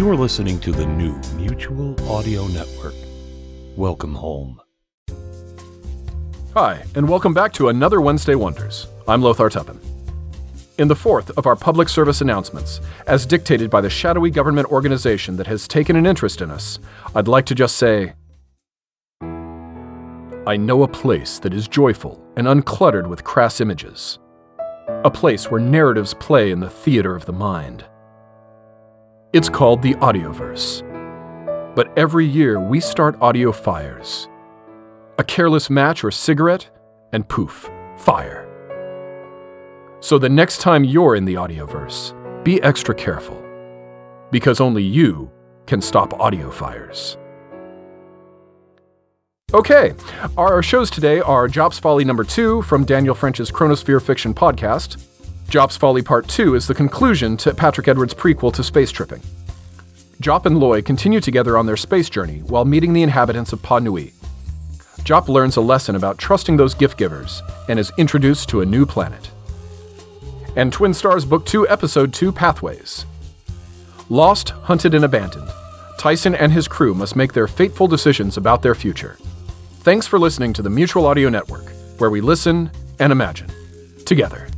You're listening to the new Mutual Audio Network. Welcome home. Hi, and welcome back to another Wednesday Wonders. I'm Lothar Tuppen. In the fourth of our public service announcements, as dictated by the shadowy government organization that has taken an interest in us, I'd like to just say I know a place that is joyful and uncluttered with crass images. A place where narratives play in the theater of the mind. It's called the Audioverse. But every year we start audio fires. A careless match or cigarette, and poof, fire. So the next time you're in the Audioverse, be extra careful. Because only you can stop audio fires. Okay, our shows today are Jop's Folly number two from Daniel French's Chronosphere Fiction podcast. Jop's Folly Part 2 is the conclusion to Patrick Edwards' prequel to Space Tripping. Jop and Loy continue together on their space journey while meeting the inhabitants of Pa Nui. Jop learns a lesson about trusting those gift givers and is introduced to a new planet. And Twin Stars Book 2, Episode 2 Pathways. Lost, hunted, and abandoned, Tyson and his crew must make their fateful decisions about their future. Thanks for listening to the Mutual Audio Network, where we listen and imagine together.